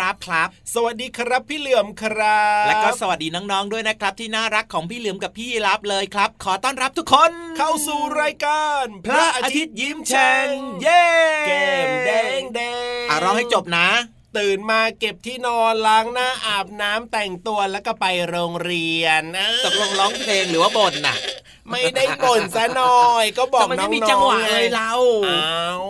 รับครับ สวัสดีครับพี่เหลือมครับ และก็สวัสดีน้องๆด้วยนะครับ ที่น่ารักของพี่เหลือมกับพี่รับเลยครับ ขอต้อนรับทุกคน เข้าสู่รายการ พระอาทิตย์ยิ้มแฉ่งเย้แก้มแดงแดงอะร้องให้จบนะตื่นมาเก็บที่นอนล้างหน้าอาบน้ำแต่งตัวแล้วก็ไปโรงเรียนตกลงร้องเพลงหรือว่าบ่นน่ะ ไม่ได้บ่นซะหน่อย ก็บอกน้องๆไม่มีจังหวะเลยเราอ้าว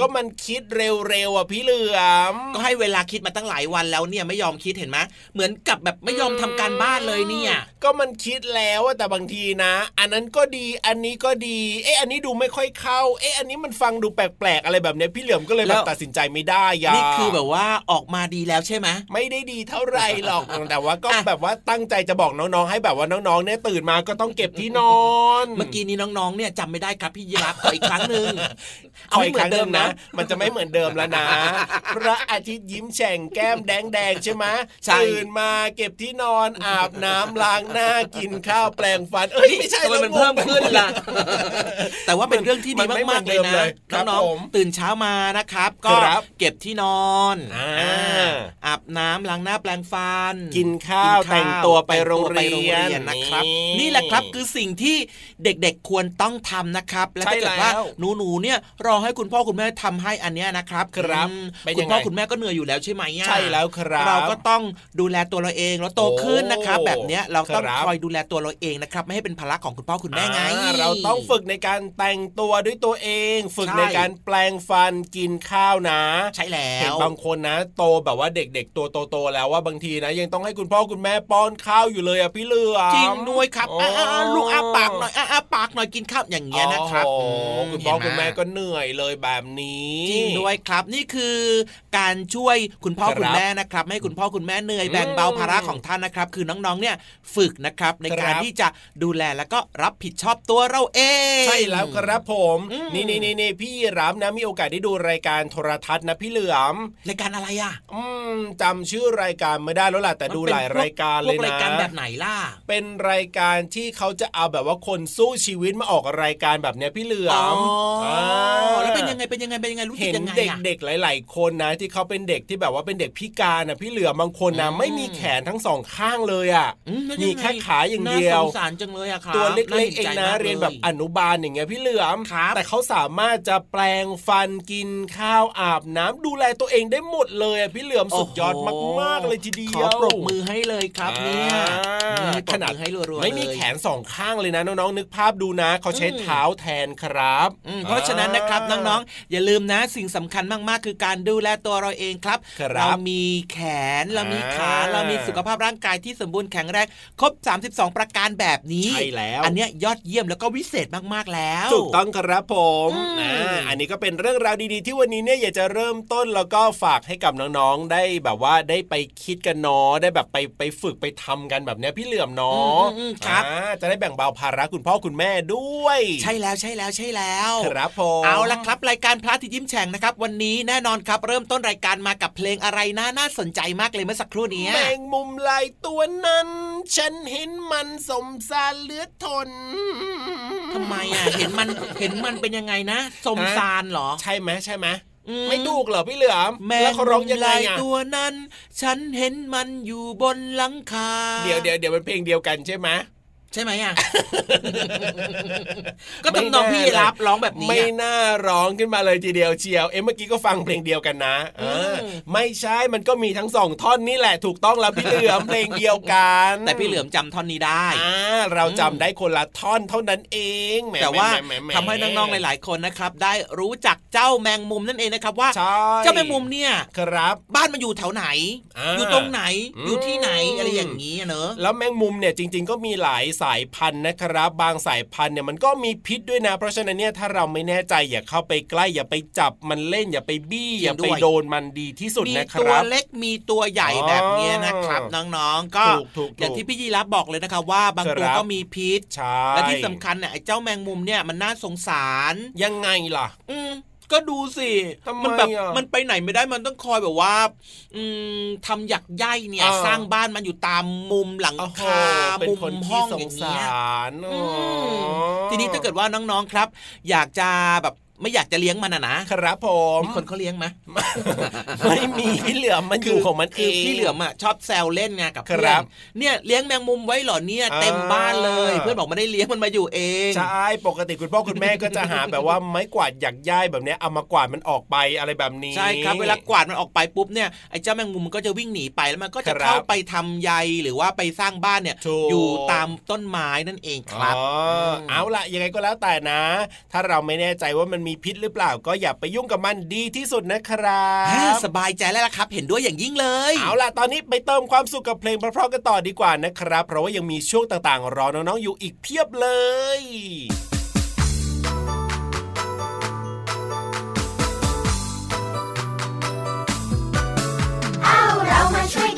ก็มันคิดเร็วๆอะพี่เหลือมก็ให้เวลาคิดมาตั้งหลายวันแล้วเนี่ยไม่ยอมคิดเห็นไหมเหมือนกับแบบไม่ยอมทำการบ้านเลยเนี่ย ก็มันคิดแล้วแต่บางทีนะ อันนั้นก็ดีอันนี้ก็ดี เอ๊ะอันนี้ดูไม่ค่อยเข้า เอ๊ะอันนี้มันฟังดูแปลกๆอะไรแบบนี้พี่เหลือมก็เลยแบบตัดสินใจไม่ได้ยานี่คือแบบว่าออกมาดีแล้วใช่ไหมไม่ได้ดีเท่าไรหรอกแต่ว่าก็แบบว่าตั้งใจจะบอกน้องๆ ให้แบบว่าน้องๆเนี่ยตื่นมาก็ต้องเก็บที่นอน เมื่อกี้นี้น้องๆเนี่ยจำไม่ได้ครับพี่ยีรับขออีกครั้งหนึ่งเอาให้เหมือนเดิมนะ มันจะไม่เหมือนเดิมแล้วนะ พระอาทิตย์ยิ้มแฉ่งแก้มแดงแดงใช่ไหมตื่นมาเก็บที่นอนอาบน้ำล้างหน้ากินข้าวแปลงฟัน เอ้ยไม่ใช่มันเพิ่มขึ้นล่ะ แต่ว่าเป็นเรื่องที่ดีมากๆเลยนะน้องๆตื่นเช้ามานะครับ ก็เก็บที่นอนอาบน้ำล้างหน้าแปลงฟัน กินข้าวแต่งตัวไปโรงเรียนนะครับ นี่แหละครับคือสิ่งที่เด็กๆควรต้องทำนะครับ และถ้าเกิดว่าหนูๆเนี่ยรอให้คุณพ่อคุณแม่ทำให้อันเนี้ยนะครับครับคุณพ่อคุณแม่ก็เหนื่อยอยู่แล้วใช่ไหมใช่แล้วครับ เราก็ต้องดูแลตัวเราเองแล้วโตขึ้นนะครับ แบบเนี้ยเราต้องคอยดูแลตัวเราเองนะครับ ไม่ให้เป็นภาระของคุณพ่อคุณแม่ไง เราต้องฝึกในการแต่งตัวด้วยตัวเอง ฝึกในการแปลงฟันกินข้าวนะ ใช่แล้วเห็นบางคนนะ โตแบบว่าเด็ก ๆ ตัวโตๆแล้วว่าบางทีนะ ยังต้องให้คุณพ่อคุณแม่ป้อนข้าวอยู่เลยอะพี่เลือจริงด้วยครับลูกอ้าปากหน่อยอ้าปากหน่อยกินข้าวอย่างเงี้ยนะครับคุณพ่อคุณแม่ก็เหนื่อยเลยแบบนี้นี้จริงด้วยครับนี่คือการช่วยคุณพ่อคุณแม่นะครับ ให้คุณพ่อคุณแม่เหนื่อยแบ่งเบาภาระของท่านนะครับ คือน้องๆเนี่ยฝึกนะครับในการที่จะดูแลแล้วก็รับผิดชอบตัวเราเอง ใช่แล้วครับผมนี่นี่นี่พี่รับนะมีโอกาสได้ดูรายการโทรทัศน์นะพี่เหลือมรายการอะไรอะ อืมจำชื่อรายการไม่ได้แล้วล่ะแต่ดูหลายรายการเลยนะรายการแบบไหนล่ะเป็นรายการที่เขาจะเอาแบบว่าคนสู้ชีวิตมาออกรายการแบบเนี้ยพี่เหลือมอ๋อแล้วเป็นยังไงเป็นยังไงเป็นยังไงรู้สึกยังไงเห็นเด็กๆหลาย ๆ คนนะที่เขาเป็นเด็กที่แบบว่าเป็นเด็กพิการนะพี่เหลือมบางคนนะไม่มีแขนทั้งสองข้างเลยอะมีแค่ขาอย่างเดียวสารจังเลยอะครับตัวเล็กๆเองนะเรียนแบบอนุบาลอย่างเงี้ยพี่เหลือมแต่เขาสามารถจะแปลงฟันกินข้าวอาบน้ำดูแลตัวเองได้หมดเลยอะพี่เหลือมสุดยอดมากๆเลยทีเดียวขอปรบมือให้เลยครับเนี่ยขนาดให้รัวๆไม่มีแขนสองข้างเลยนะน้องๆนึกภาพดูนะเขาใช้เท้าแทนครับเพราะฉะนั้นนะครับน้องๆอย่าลืมนะสิ่งสำคัญมากๆ คือการดูแลตัวเราเองครับ เรามีแขนเรามีขาเรามีสุขภาพร่างกายที่สมบูรณ์แข็งแรงครบ 32 ประการแบบนี้ใช่แล้ว อันเนี้ยยอดเยี่ยมแล้วก็วิเศษมากๆแล้วถูกต้องครับผมอ่าอันนี้ก็เป็นเรื่องราวดีๆ ที่วันนี้เนี่ยอยากจะเริ่มต้นแล้วก็ฝากให้กับน้องๆได้แบบว่าได้ไปคิดกันเนาะได้แบบไปไปฝึกไปทำกันแบบเนี้ยพี่เหลื่อมเนาะครับจะได้แบ่งเบาภาระคุณพ่อคุณแม่ด้วย ใช่แล้วใช่แล้วใช่แล้ว ครับผมเอาละครับ รายการพระที่ยิ้มแฉ่งนะครับ วันนี้แน่นอนครับเริ่มต้นรายการมากับเพลงอะไรน่าน่าสนใจมากเลยเมื่อสักครู่นี้แมงมุมลายตัวนั้น ฉันเห็นมันสมสารเลือดทนทำไมอะเห็นมันเห็นมันเป็นยังไงนะ สมสารเหรอ ใช่ไหมใช่ไหมไม่ถูกเหรอพี่เหลือมแม่เขาร้องยังไงตัวนั้น ฉันเห็นมันอยู่บนหลังคา เดี๋ยวเดี๋ยวเดี๋ยวมันเพลงเดียวกันใช่ไหม ใช่ไหมอะ ก็ต้องน้องพี่รับร้องแบบนี้ ไม่น่าร้องขึ้นมาเลยทีเดียวเชียว เอ็มเมื่อกี้ก็ฟังเพลงเดียวกันนะเออไม่ใช่ มันก็มีทั้งสองท่อนนี่แหละถูกต้องแล้วพี่เหลือมเพลงเดียวกัน แต่พี่เหลือมจำท่อนนี้ได้อ่าเราจำได้คนละท่อนเท่านั้นเอง แต่ว่าทำให้น้องๆหลาย ๆ คนนะครับ ได้รู้จักเจ้าแมงมุมนั่นเองนะครับว่า เจ้าแมงมุมเนี่ยครับ บ้านมันอยู่แถวไหน อยู่ตรงไหน อยู่ที่ไหนอะไรอย่างนี้เนอะแล้วแมงมุมเนี่ยจริง ๆ ก็มีหลายสายพันธุ์นะครับ บางสายพันธุ์เนี่ยมันก็มีพิษด้วยนะ เพราะฉะนั้นเนี่ยถ้าเราไม่แน่ใจอย่าเข้าไปใกล้อย่าไปจับมันเล่นอย่าไปบี้อย่าไปโดนมันดีที่สุดนะครับมีตัวเล็กมีตัวใหญ่แบบนี้นะครับน้องๆ ก็อย่างที่พี่ยีรับบอกเลยนะครับว่าบางตัวก็มีพิษและที่สำคัญเนี่ยไอ้เจ้าแมงมุมเนี่ยมันน่าสงสารยังไงล่ะ อื ก็ดูสิมันแบบมันไปไหนไม่ได้มันต้องคอยแบบว่า อืมทำหยักใยเนี่ย สร้างบ้านมันอยู่ตามมุมหลังคามุมห้องอย่างเงี้ยทีนี้ถ้าเกิดว่าน้องๆครับ อยากจะแบบ ไม่อยากจะเลี้ยงมันอะนะครับผมมีคนเขาเลี้ยงไหมไม่มีพี่เหลือมมันอยู่ของมันเองพี่เหลือมอะชอบแซวเล่นไงกับเพื่อนเนี่ยเลี้ยงแมงมุมไว้หรอเนี่ยเต็มบ้านเลย เพื่อนบอกไม่ได้เลี้ยงมันมาอยู่เองใช่ปกติคุณพ่อคุณแม่ก็จะหาแบบว่าไม้กวาดหยักย่ายแบบนี้เอามากวาดมันออกไปอะไรแบบนี้ใช่ครับเวลากวาดมันออกไปปุ๊บเนี่ยไอ้เจ้าแมงมุมมันก็จะวิ่งหนีไปแล้วมันก็จะเข้าไปทำใยหรือว่าไปสร้างบ้านเนี่ยอยู่ตามต้นไม้นั่นเองครับเอาล่ะยังไงก็แล้วแต่นะ ถ้าเราไม่แน่ใจว่ามันมีพิษหรือเปล่า ก็อย่าไปยุ่งกับมันดีที่สุดนะครับสบายใจแล้วล่ะครับ เห็นด้วยอย่างยิ่งเลย เอาล่ะตอนนี้ไปเติมความสุขกับเพลงเพราะๆกันต่อดีกว่านะครับ เพราะว่ายังมีช่วงต่างๆ รอน้องๆอยู่อีกเพียบเลยเรามาช่วย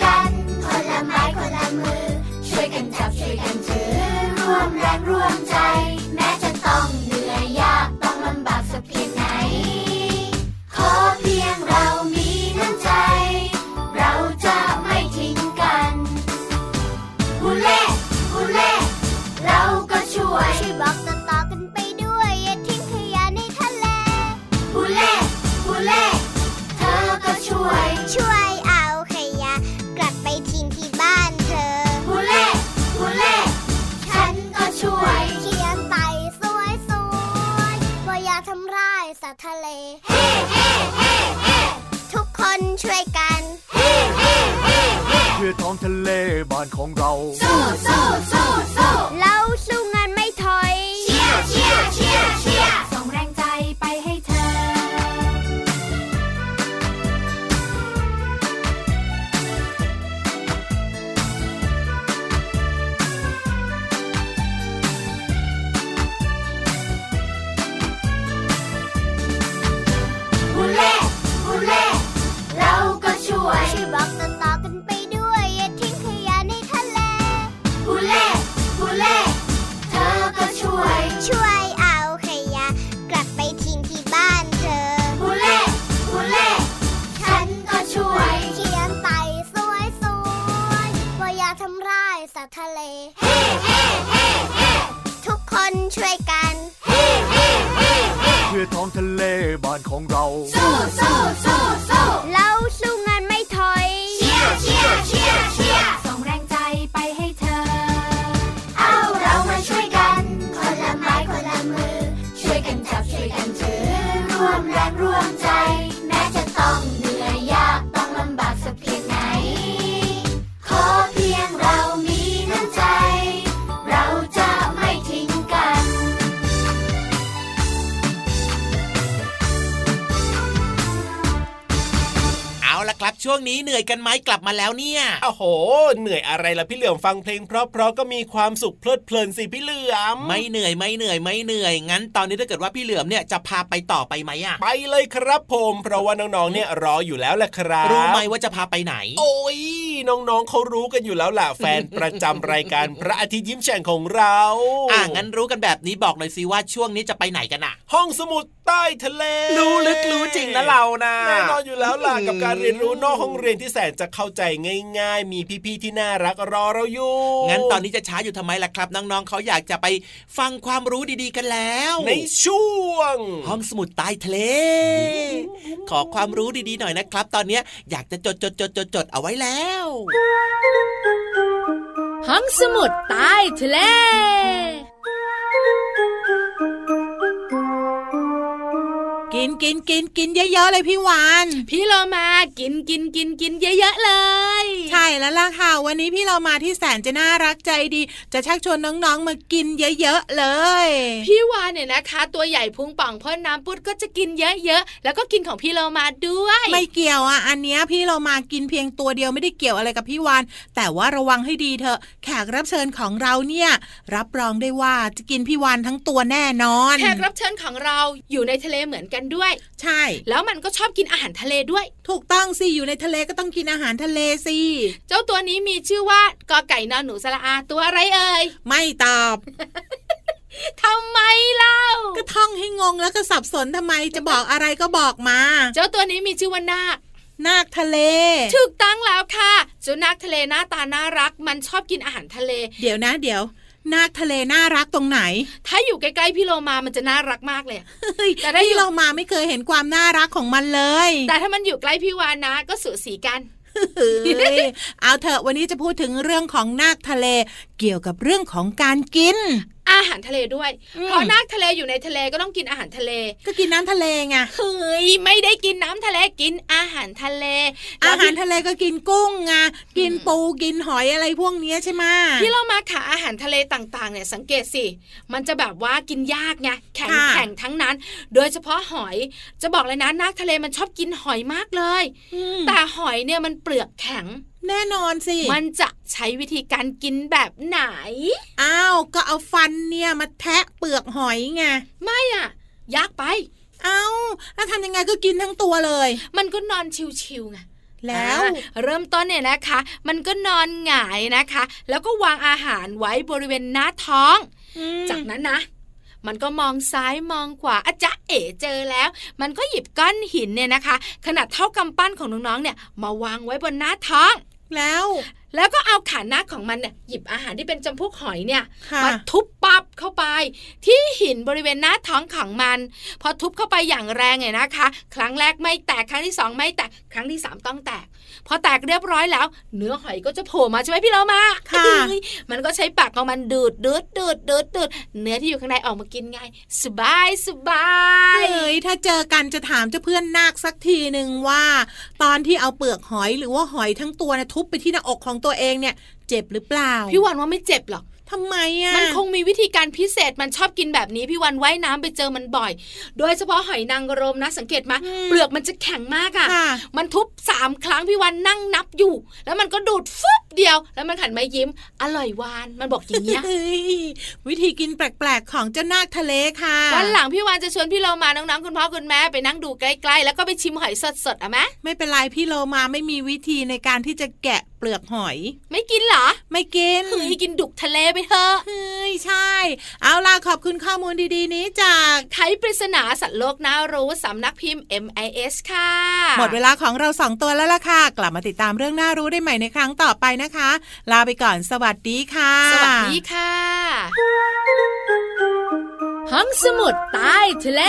บ้า ช่วงนี้เหนื่อยกันไหมกลับมาแล้วเนี่ยโอ้โห เหนื่อยอะไรล่ะพี่เหลือมฟังเพลง เพราะๆก็มีความสุขเพลิดเพลินสิพี่เหลือมไม่เหนื่อยไม่เหนื่อยไม่เหนื่อยงั้นตอนนี้ถ้าเกิดว่าพี่เหลือมเนี่ยจะพาไปต่อไปไหมอะไปเลยครับผมเพราะว่าน้องๆเนี่ยรออยู่แล้วแหละครับรู้ไหมว่าจะพาไปไหน โอ้ยน้องๆเขารู้กันอยู่แล้วล่ะแฟนประจำรายการพระอาทิตย์ยิ้มแฉ่งของเราอ่างั้นรู้กันแบบนี้บอกหน่อยสิว่าช่วงนี้จะไปไหนกันอะห้องสมุดใต้ทะเล รู้ลึกรู้จริงนะเรานะแน่นอนอยู่แล้วล่ะกับการเรียนรู้นอกห้องเรียนที่แสนจะเข้าใจง่าย ๆ มีพี่ๆที่น่ารักรอเราอยู่ งั้นตอนนี้จะช้าอยู่ทำไมล่ะครับ น้องๆเขาอยากจะไปฟังความรู้ดีๆกันแล้ว ในช่วง ห้องสมุดใต้ทะเล ขอความรู้ดีๆหน่อยนะครับ ตอนนี้อยากจะจดจดจดจดจดเอาไว้แล้ว ห้องสมุดใต้ทะเล กินกินกินกินเยอะๆเลยพี่วานพี่เรามากินกินกินกินเยอะๆเลย ใช่แล้วล่ะค่ะ วันนี้พี่เรามาที่แสนจะน่ารักใจดี จะชักชวนน้องๆมากินเยอะๆเลย พี่วานเนี่ยนะคะ ตัวใหญ่พุงป่องพ่นน้ำปุดก็จะกินเยอะๆแล้วก็กินของพี่เรามาด้วย ไม่เกี่ยวอะอันเนี้ยพี่เรามากินเพียงตัวเดียวไม่ได้เกี่ยวอะไรกับพี่วานแต่ว่าระวังให้ดีเถอะ แขกรับเชิญของเราเนี่ย รับรองได้ว่าจะกินพี่วานทั้งตัวแน่นอน แขกรับเชิญของเราอยู่ในทะเลเหมือนกันด้วย ใช่ แล้วมันก็ชอบกินอาหารทะเลด้วย ถูกต้องสิอยู่ในทะเลก็ต้องกินอาหารทะเลสิเจ้าตัวนี้มีชื่อว่ากอไก่นอนหนูสระอาตัวอะไรเอ่ยไม่ตอบทำไมเล่า ก็ท่องให้งงแล้วก็สับสนทำไมจะบอกอะไรก็บอกมา เจ้าตัวนี้มีชื่อว่านาคนาคทะเล ถูกต้องแล้วค่ะเจ้านาคทะเลหน้าตาน่ารัก มันชอบกินอาหารทะเล เดี๋ยวนะ เดี๋ยว นาคทะเลน่ารักตรงไหน ถ้าอยู่ใกล้ๆพี่โลมามันจะน่ารักมากเลยอะเฮ้ยแต่ได้อยู่ที่เรามาไม่เคยเห็นความน่ารักของมันเลย แต่ถ้ามันอยู่ใกล้พี่วานนะ ก็สูสีกันเฮ้ยเอาเถอะวันนี้จะพูดถึงเรื่องของนาคทะเล เกี่ยวกับเรื่องของการกินอาหารทะเลด้วยอืมเพราะนาคทะเลอยู่ในทะเลก็ต้องกินอาหารทะเล ก็กินน้ำทะเลไงเฮ้ยไม่ได้กินน้ำทะเลกินอาหารทะเล อาหารแล้วทะเลก็กินกุ้งไงกินปูกินหอยอะไรพวกเนี้ยใช่ไหมพี่เรามาขาอาหารทะเลต่างๆเนี่ยสังเกตสิมันจะแบบว่ากินยากไงแข็งแข็งทั้งนั้น โดยเฉพาะหอยจะบอกเลยนะนาคทะเลมันชอบกินหอยมากเลยอืมแต่หอยเนี่ยมันเปลือกแข็ง แน่นอนสิ มันจะใช้วิธีการกินแบบไหน อ้าว ก็เอาฟันเนี่ยมาแทะเปลือกหอยไง ไม่อะ ยากไป เอ้าแล้วทำยังไงก็กินทั้งตัวเลย มันก็นอนชิวๆไงแล้วอ่าเริ่มต้นเนี่ยนะคะ มันก็นอนหงายนะคะ แล้วก็วางอาหารไว้บริเวณหน้าท้องอืมจากนั้นนะ มันก็มองซ้ายมองขวาอาจะเอ๋เจอแล้ว มันก็หยิบก้อนหินเนี่ยนะคะ ขนาดเท่ากำปั้นของน้องๆเนี่ยมาวางไว้บนหน้าท้อง แล้ว แล้วก็เอาขาหน้าของมันเนี่ยหยิบอาหารที่เป็นจำพวกหอยเนี่ยค่ะมาทุบปับเข้าไป ที่หินบริเวณหน้าท้องของมัน พอทุบเข้าไปอย่างแรงเนี่ยนะคะ ครั้งแรกไม่แตกครั้งที่สองไม่แตกครั้งที่สามต้องแตก พอแตกเรียบร้อยแล้ว เนื้อหอยก็จะโผล่มาใช่ไหมพี่เรามาค่ะเอ้ยมันก็ใช้ปากของมันดูดดูดดูดดูดดูดเนื้อที่อยู่ข้างในออกมากินไงสบายสบายเอ้ยถ้าเจอกันจะถามเจ้าเพื่อนนาคสักทีหนึ่งว่า ตอนที่เอาเปลือกหอยหรือว่าหอยทั้งตัวเนี่ยทุบไปที่หน้าอกของตัวเองเนี่ย เจ็บหรือเปล่า พี่วันว่าไม่เจ็บหรอกทำไมอะ มันคงมีวิธีการพิเศษมันชอบกินแบบนี้พี่วันว่ายน้ำไปเจอมันบ่อย โดยเฉพาะหอยนางรมนะ สังเกตมาเปลือกมันจะแข็งมากอะค่ะ มันทุบสามครั้งพี่วันนั่งนับอยู่ แล้วมันก็ดูดฟุบ เดียว แล้วมันขันมายิ้ม อร่อยวาน มันบอกอย่างเงี้ยเฮ้ยวิธีกินแปลกๆของเจ้านาคทะเลค่ะ วันหลังพี่วานจะชวนพี่เรามาน้องๆคุณพ่อคุณแม่ไปนั่งดูใกล้ๆ แล้วก็ไปชิมหอยสดๆอะไหมไม่เป็นไรพี่โลมาไม่มีวิธีในการที่จะแกะเปลือกหอย ไม่กินเหรอ ไม่กินเฮ้ยกินดุกทะเลไปเถอะเฮ้ยใช่ เอาล่ะขอบคุณข้อมูลดีๆ นี้จากไทยปริศนาสัตว์โลกน่ารู้สำนักพิมพ์ MIS ค่ะ หมดเวลาของเราสองตัวแล้วล่ะค่ะ กลับมาติดตามเรื่องน่ารู้ได้ใหม่ในครั้งต่อไปนะคะ ลาไปก่อนสวัสดีค่ะ สวัสดีค่ะ ห้องสมุดใต้ทะเล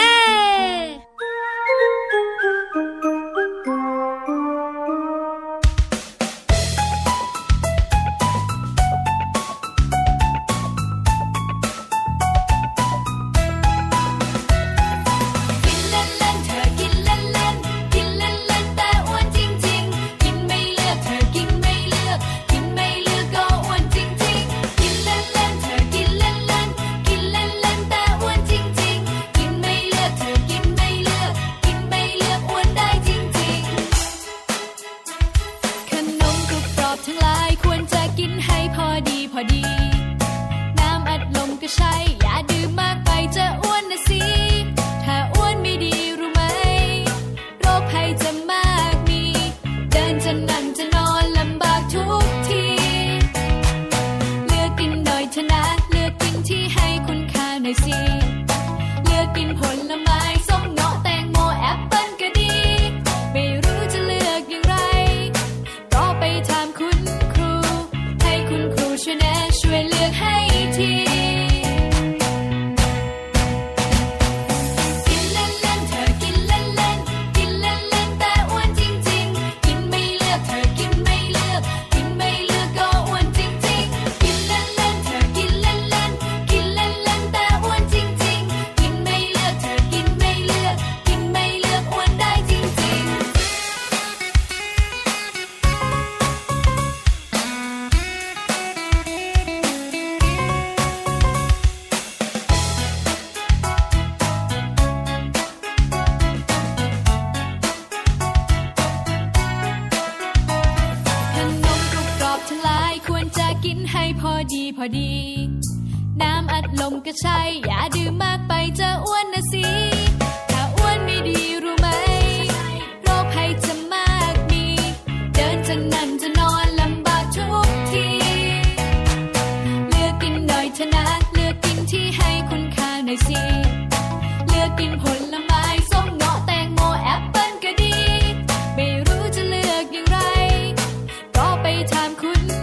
ามคุณ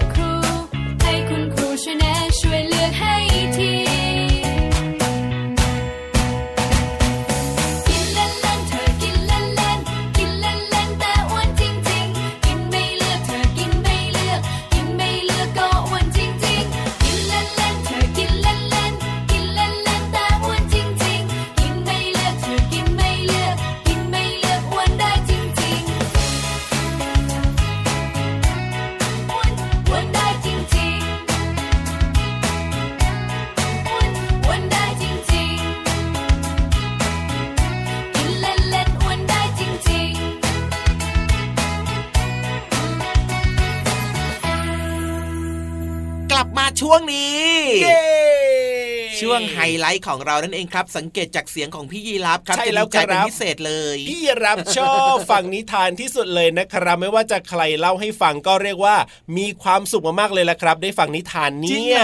งไฮไลท์ของเรานั่นเองครับ สังเกตจากเสียงของพี่ยีรับครับใช่แล้วครับเป็นพิเศษเลย พี่ยีรับชอบฟังนิทานที่สุดเลยนะครับ ไม่ว่าจะใครเล่าให้ฟังก็เรียกว่า มีความสุขมากๆเลยละครับ ได้ฟังนิทานเนี่ย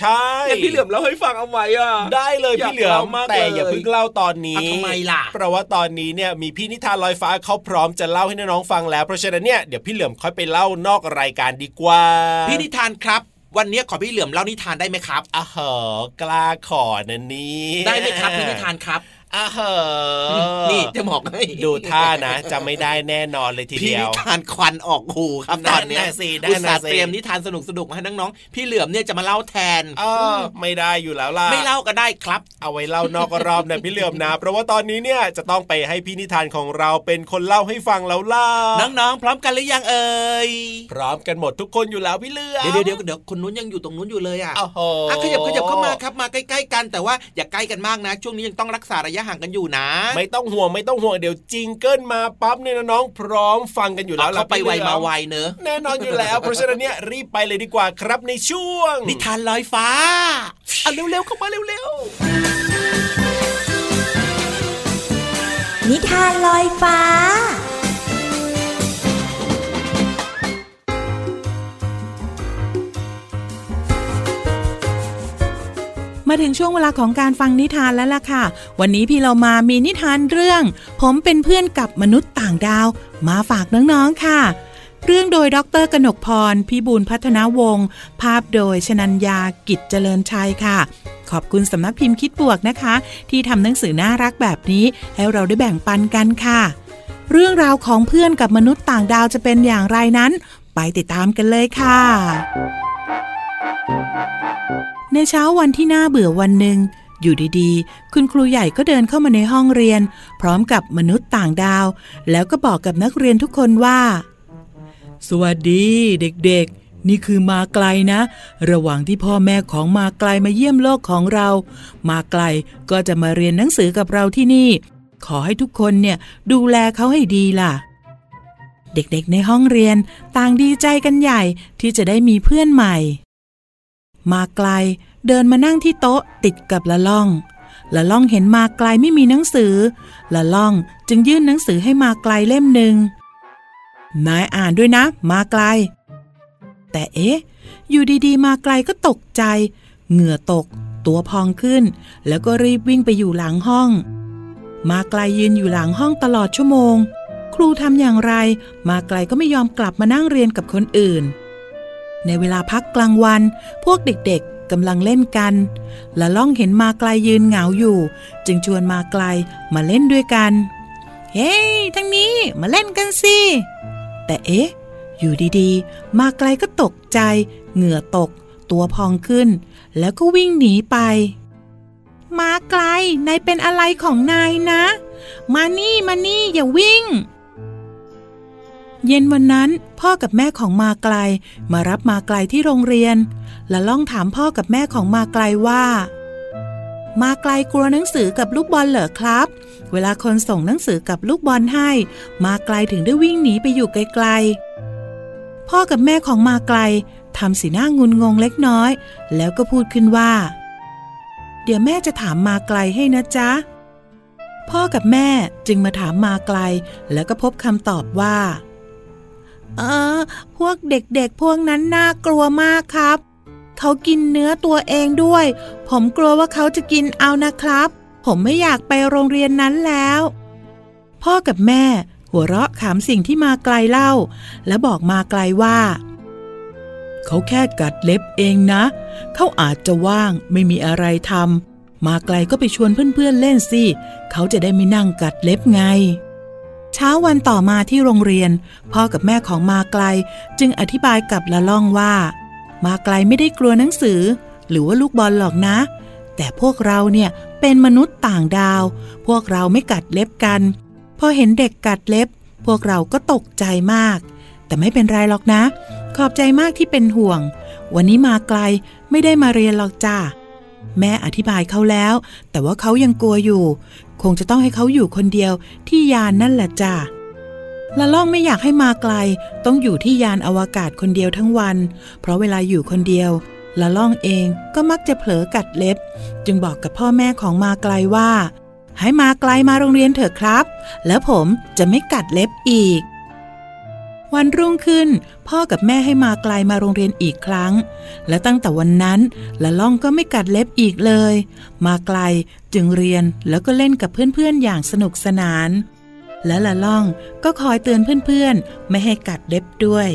ใช่พี่เหลือมเล่าให้ฟังเอาไว้อะได้เลยพี่เหลือมแต่อย่าเพิ่งเล่าตอนนี้ทำไมล่ะเพราะว่าตอนนี้เนี่ยมีพี่นิทานลอยฟ้าเขาพร้อมจะเล่าให้น้องๆฟังแล้วเพราะฉะนั้นเนี่ยเดี๋ยวพี่เหลือมค่อยไปเล่านอกรายการดีกว่า พี่นิทานครับ วันนี้ขอพี่เหลือมเล่านิทานได้ไหมครับอะเหอกล้าขอนะนนี้ได้ไหมครับพี่นิทานครับ อะเหอนี่จะบอกให้ดูท่านะจะไม่ได้แน่นอนเลยทีเดียวพี่นิทานควันออกหูครับตอนนี้สิได้นะเตรียมนิทานสนุกสนุกมาให้น้องๆพี่เหลือมเนี่ยจะมาเล่าแทนเออไม่ได้อยู่แล้วล่ะไม่เล่าก็ได้ครับ เอาไว้เล่านอกรอบนะพี่เหลือมนะเพราะว่าตอนนี้เนี่ยจะต้องไปให้พี่นิทานของเราเป็นคนเล่าให้ฟังแล้วล่ะน้องๆพร้อมกันหรือยังเอ่ยพร้อมกันหมดทุกคนอยู่แล้วพี่เหลือมเดี๋ยวเดี๋ยวเดี๋ยวคนนู้นยังอยู่ตรงนู้นอยู่เลยอะโอ้โหขยับขยับเข้ามาครับมาใกล้ ๆ กันแต่ว่าอย่าใกล้กันมากนะ ช่วงนี้ยังต้องรักษาระยะห่างกันอยู่นะ ไม่ต้องห่วงไม่ต้องห่วงเดี๋ยวจิงเกิลมาปั๊บเนี่ยน้องพร้อมฟังกันอยู่แล้วเราไปไวมาไวเนอะแน่นอนอยู่แล้ว เพราะฉะนั้นเนี่ยรีบไปเลยดีกว่าครับในช่วง นิทานลอยฟ้าอะเร็วๆเข้ามาเร็วๆนิทานลอยฟ้า มาถึงช่วงเวลาของการฟังนิทานแล้วล่ะค่ะ วันนี้พี่เรามามีนิทานเรื่อง ผมเป็นเพื่อนกับมนุษย์ต่างดาว มาฝากน้องๆค่ะ เรื่องโดยดรกนกพร พิบูลพัฒนาวงศ์ภาพโดยชนัญญากิจเจริญชัยค่ะ ขอบคุณสำนักพิมพ์คิดบวกนะคะ ที่ทำหนังสือน่ารักแบบนี้ ให้เราได้แบ่งปันกันค่ะ เรื่องราวของเพื่อนกับมนุษย์ต่างดาวจะเป็นอย่างไรนั้น ไปติดตามกันเลยค่ะ ในเช้าวันที่น่าเบื่อวันหนึ่งอยู่ดีๆ คุณครูใหญ่ก็เดินเข้ามาในห้องเรียน พร้อมกับมนุษย์ต่างดาว แล้วก็บอกกับนักเรียนทุกคนว่า สวัสดีเด็กๆ นี่คือมาไกลนะ ระหว่างที่พ่อแม่ของมาไกลมาเยี่ยมโลกของเรา มาไกลก็จะมาเรียนหนังสือกับเราที่นี่ ขอให้ทุกคนเนี่ยดูแลเขาให้ดีล่ะ เด็กๆในห้องเรียนต่างดีใจกันใหญ่ที่จะได้มีเพื่อนใหม่ มาไกล เดินมานั่งที่โต๊ะติดกับละล่อง ละล่องเห็นมาไกลไม่มีหนังสือ ละล่องจึงยื่นหนังสือให้มาไกลเล่มหนึ่งนายอ่านด้วยนะ มาไกล แต่เอ๊ะ อยู่ดีๆ มาไกลก็ตกใจ เหงื่อตก ตัวพองขึ้น แล้วก็รีบวิ่งไปอยู่หลังห้อง มาไกลยืนอยู่หลังห้องตลอดชั่วโมง ครูทำอย่างไร มาไกลก็ไม่ยอมกลับมานั่งเรียนกับคนอื่น ในเวลาพักกลางวัน พวกเด็กๆกำลังเล่นกัน ละล่องเห็นมาไกลยืนเหงาอยู่ จึงชวนมาไกลมาเล่นด้วยกัน เฮ้ยทั้งนี้มาเล่นกันสิ แต่เอ๊ะ อยู่ดีๆ มาไกลก็ตกใจ เหงื่อตก ตัวพองขึ้น แล้วก็วิ่งหนีไป มาไกลนายเป็นอะไรของนายนะ มานี่มานี่อย่าวิ่ง เย็นวันนั้นพ่อกับแม่ของมาไกลมารับมาไกลที่โรงเรียน และล่องถามพ่อกับแม่ของมาไกลว่า มาไกลกลัวหนังสือกับลูกบอลเหรอครับ เวลาคนส่งหนังสือกับลูกบอลให้ มาไกลถึงได้วิ่งหนีไปอยู่ไกลๆ พ่อกับแม่ของมาไกลทำสีหน้างุนงงเล็กน้อย แล้วก็พูดขึ้นว่า เดี๋ยวแม่จะถามมาไกลให้นะจ๊ะพ่อกับแม่จึงมาถามมาไกล แล้วก็พบคำตอบว่า เออ พวกเด็กๆพวกนั้นน่ากลัวมากครับ เขากินเนื้อตัวเองด้วย ผมกลัวว่าเขาจะกินเอานะครับ ผมไม่อยากไปโรงเรียนนั้นแล้ว พ่อกับแม่ หัวเราะขำสิ่งที่มาไกลเล่า และบอกมาไกลว่า เขาแค่กัดเล็บเองนะ เขาอาจจะว่างไม่มีอะไรทำมาไกลก็ไปชวนเพื่อนๆเล่นสิ เขาจะได้ไม่นั่งกัดเล็บไง เช้าวันต่อมาที่โรงเรียน พ่อกับแม่ของมาไกล จึงอธิบายกับละล่องว่า มาไกลไม่ได้กลัวหนังสือ หรือว่าลูกบอลหรอกนะ แต่พวกเราเนี่ยเป็นมนุษย์ต่างดาว พวกเราไม่กัดเล็บกัน พอเห็นเด็กกัดเล็บ พวกเราก็ตกใจมาก แต่ไม่เป็นไรหรอกนะ ขอบใจมากที่เป็นห่วง วันนี้มาไกลไม่ได้มาเรียนหรอกจ้า แม่อธิบายเขาแล้ว แต่ว่าเขายังกลัวอยู่ คงจะต้องให้เขาอยู่คนเดียวที่ยานนั่นแหละจ้าละล่องไม่อยากให้มาไกล ต้องอยู่ที่ยานอวกาศคนเดียวทั้งวัน เพราะเวลาอยู่คนเดียวละล่องเองก็มักจะเผลอกัดเล็บ จึงบอกกับพ่อแม่ของมาไกลว่า ให้มาไกลมาโรงเรียนเถอะครับ แล้วผมจะไม่กัดเล็บอีก วันรุ่งขึ้น พ่อกับแม่ให้มาไกลมาโรงเรียนอีกครั้ง และตั้งแต่วันนั้นละล่องก็ไม่กัดเล็บอีกเลย มาไกลจึงเรียนแล้วก็เล่นกับเพื่อนๆอย่างสนุกสนาน และละล่องก็คอยเตือนเพื่อนๆ ไม่ให้กัดเล็บด้วย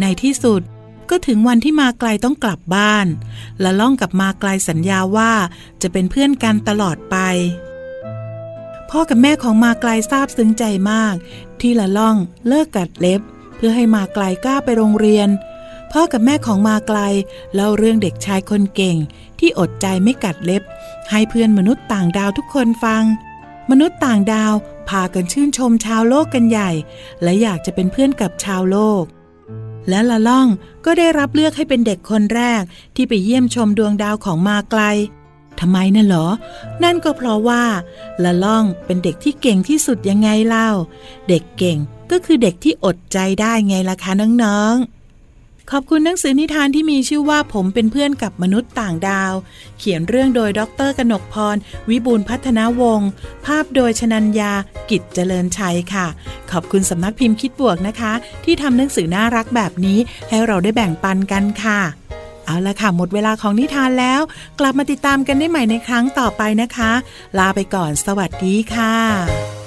ในที่สุดก็ถึงวันที่มาไกลต้องกลับบ้านละล่องกับมาไกลสัญญาว่าจะเป็นเพื่อนกันตลอดไป พ่อกับแม่ของมาไกลทราบซึ้งใจมาก ที่ละล่องเลิกกัดเล็บ เพื่อให้มาไกลกล้าไปโรงเรียน พ่อกับแม่ของมาไกลเล่าเรื่องเด็กชายคนเก่ง ที่อดใจไม่กัดเล็บ ให้เพื่อนมนุษย์ต่างดาวทุกคนฟัง มนุษย์ต่างดาวพากันชื่นชมชาวโลกกันใหญ่ และอยากจะเป็นเพื่อนกับชาวโลก และละล่องก็ได้รับเลือกให้เป็นเด็กคนแรกที่ไปเยี่ยมชมดวงดาวของมาไกล ทำไมน่ะเหรอ นั่นก็เพราะว่า ละล่องเป็นเด็กที่เก่งที่สุดยังไงเล่า เด็กเก่งก็คือเด็กที่อดใจได้ไงล่ะคะน้องๆ ขอบคุณหนังสือนิทานที่มีชื่อว่าผมเป็นเพื่อนกับมนุษย์ต่างดาว เขียนเรื่องโดยดรกนกพร วิบูลพัฒนาวงศ์ภาพโดยชนัญญา กิจเจริญชัยค่ะ ขอบคุณสำนักพิมพ์คิดบวกนะคะ ที่ทำหนังสือน่ารักแบบนี้ให้เราได้แบ่งปันกันค่ะ เอาละค่ะ หมดเวลาของนิทานแล้ว กลับมาติดตามกันได้ใหม่ในครั้งต่อไปนะคะ ลาไปก่อนสวัสดีค่ะ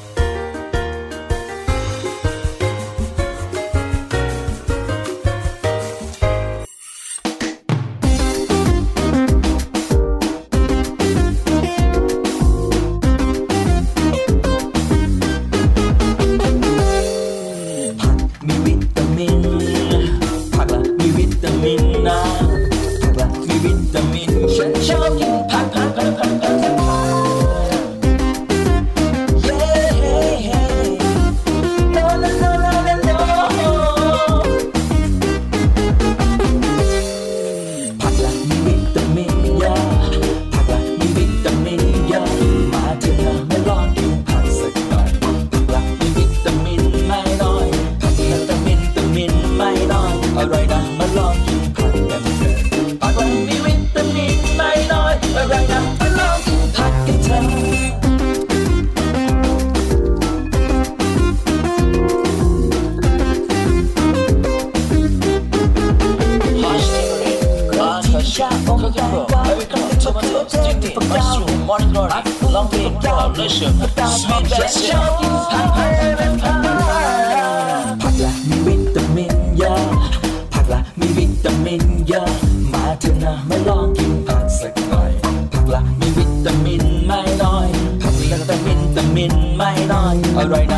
ช่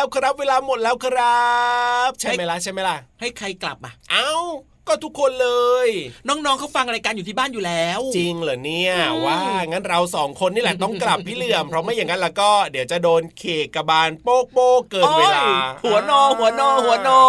แล้วครับเวลาหมดแล้วครับ ใช่ไหมล่ะใช่ไหมล่ะให้ใครกลับอะ เอ้า ก็ทุกคนเลย น้องๆเขาฟังรายการอยู่ที่บ้านอยู่แล้ว จริงเหรอเนี่ยว่างั้นเราสองคนนี่แหละต้องกลับพี่เหลื่อมเพราะไม่อย่างนั้นแล้วก็เดี๋ยวจะโดนเคกระบาลโป๊กโป๊กเกินเวลา หัวนอหัวนอหัวนอ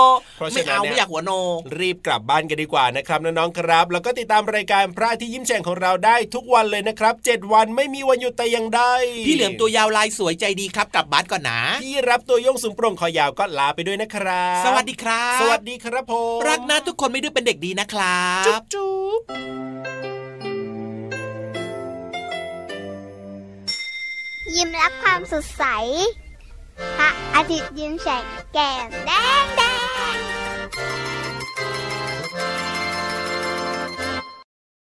ไม่เอาไม่อยากหัวนอรีบกลับบ้านกันดีกว่านะครับน้องๆครับ แล้วก็ติดตามรายการพระที่ยิ้มแฉ่งของเราได้ทุกวันเลยนะครับ 7 วันไม่มีวันหยุดแต่ยังได้ พี่เหลือมตัวยาวลายสวยใจดีครับกลับบ้านก่อนนะพี่รับตัวโยงสูงโปร่งคอยาวก็ลาไปด้วยนะครับ สวัสดีครับ สวัสดีครับผมรักนะทุกคนไม่ดื้อเป็นเด็กด็กดีนะครับจุ๊บจุ๊บยิ้มรับความสดใสพระอาทิตย์ยิ้มแฉกแก้มแดงแดง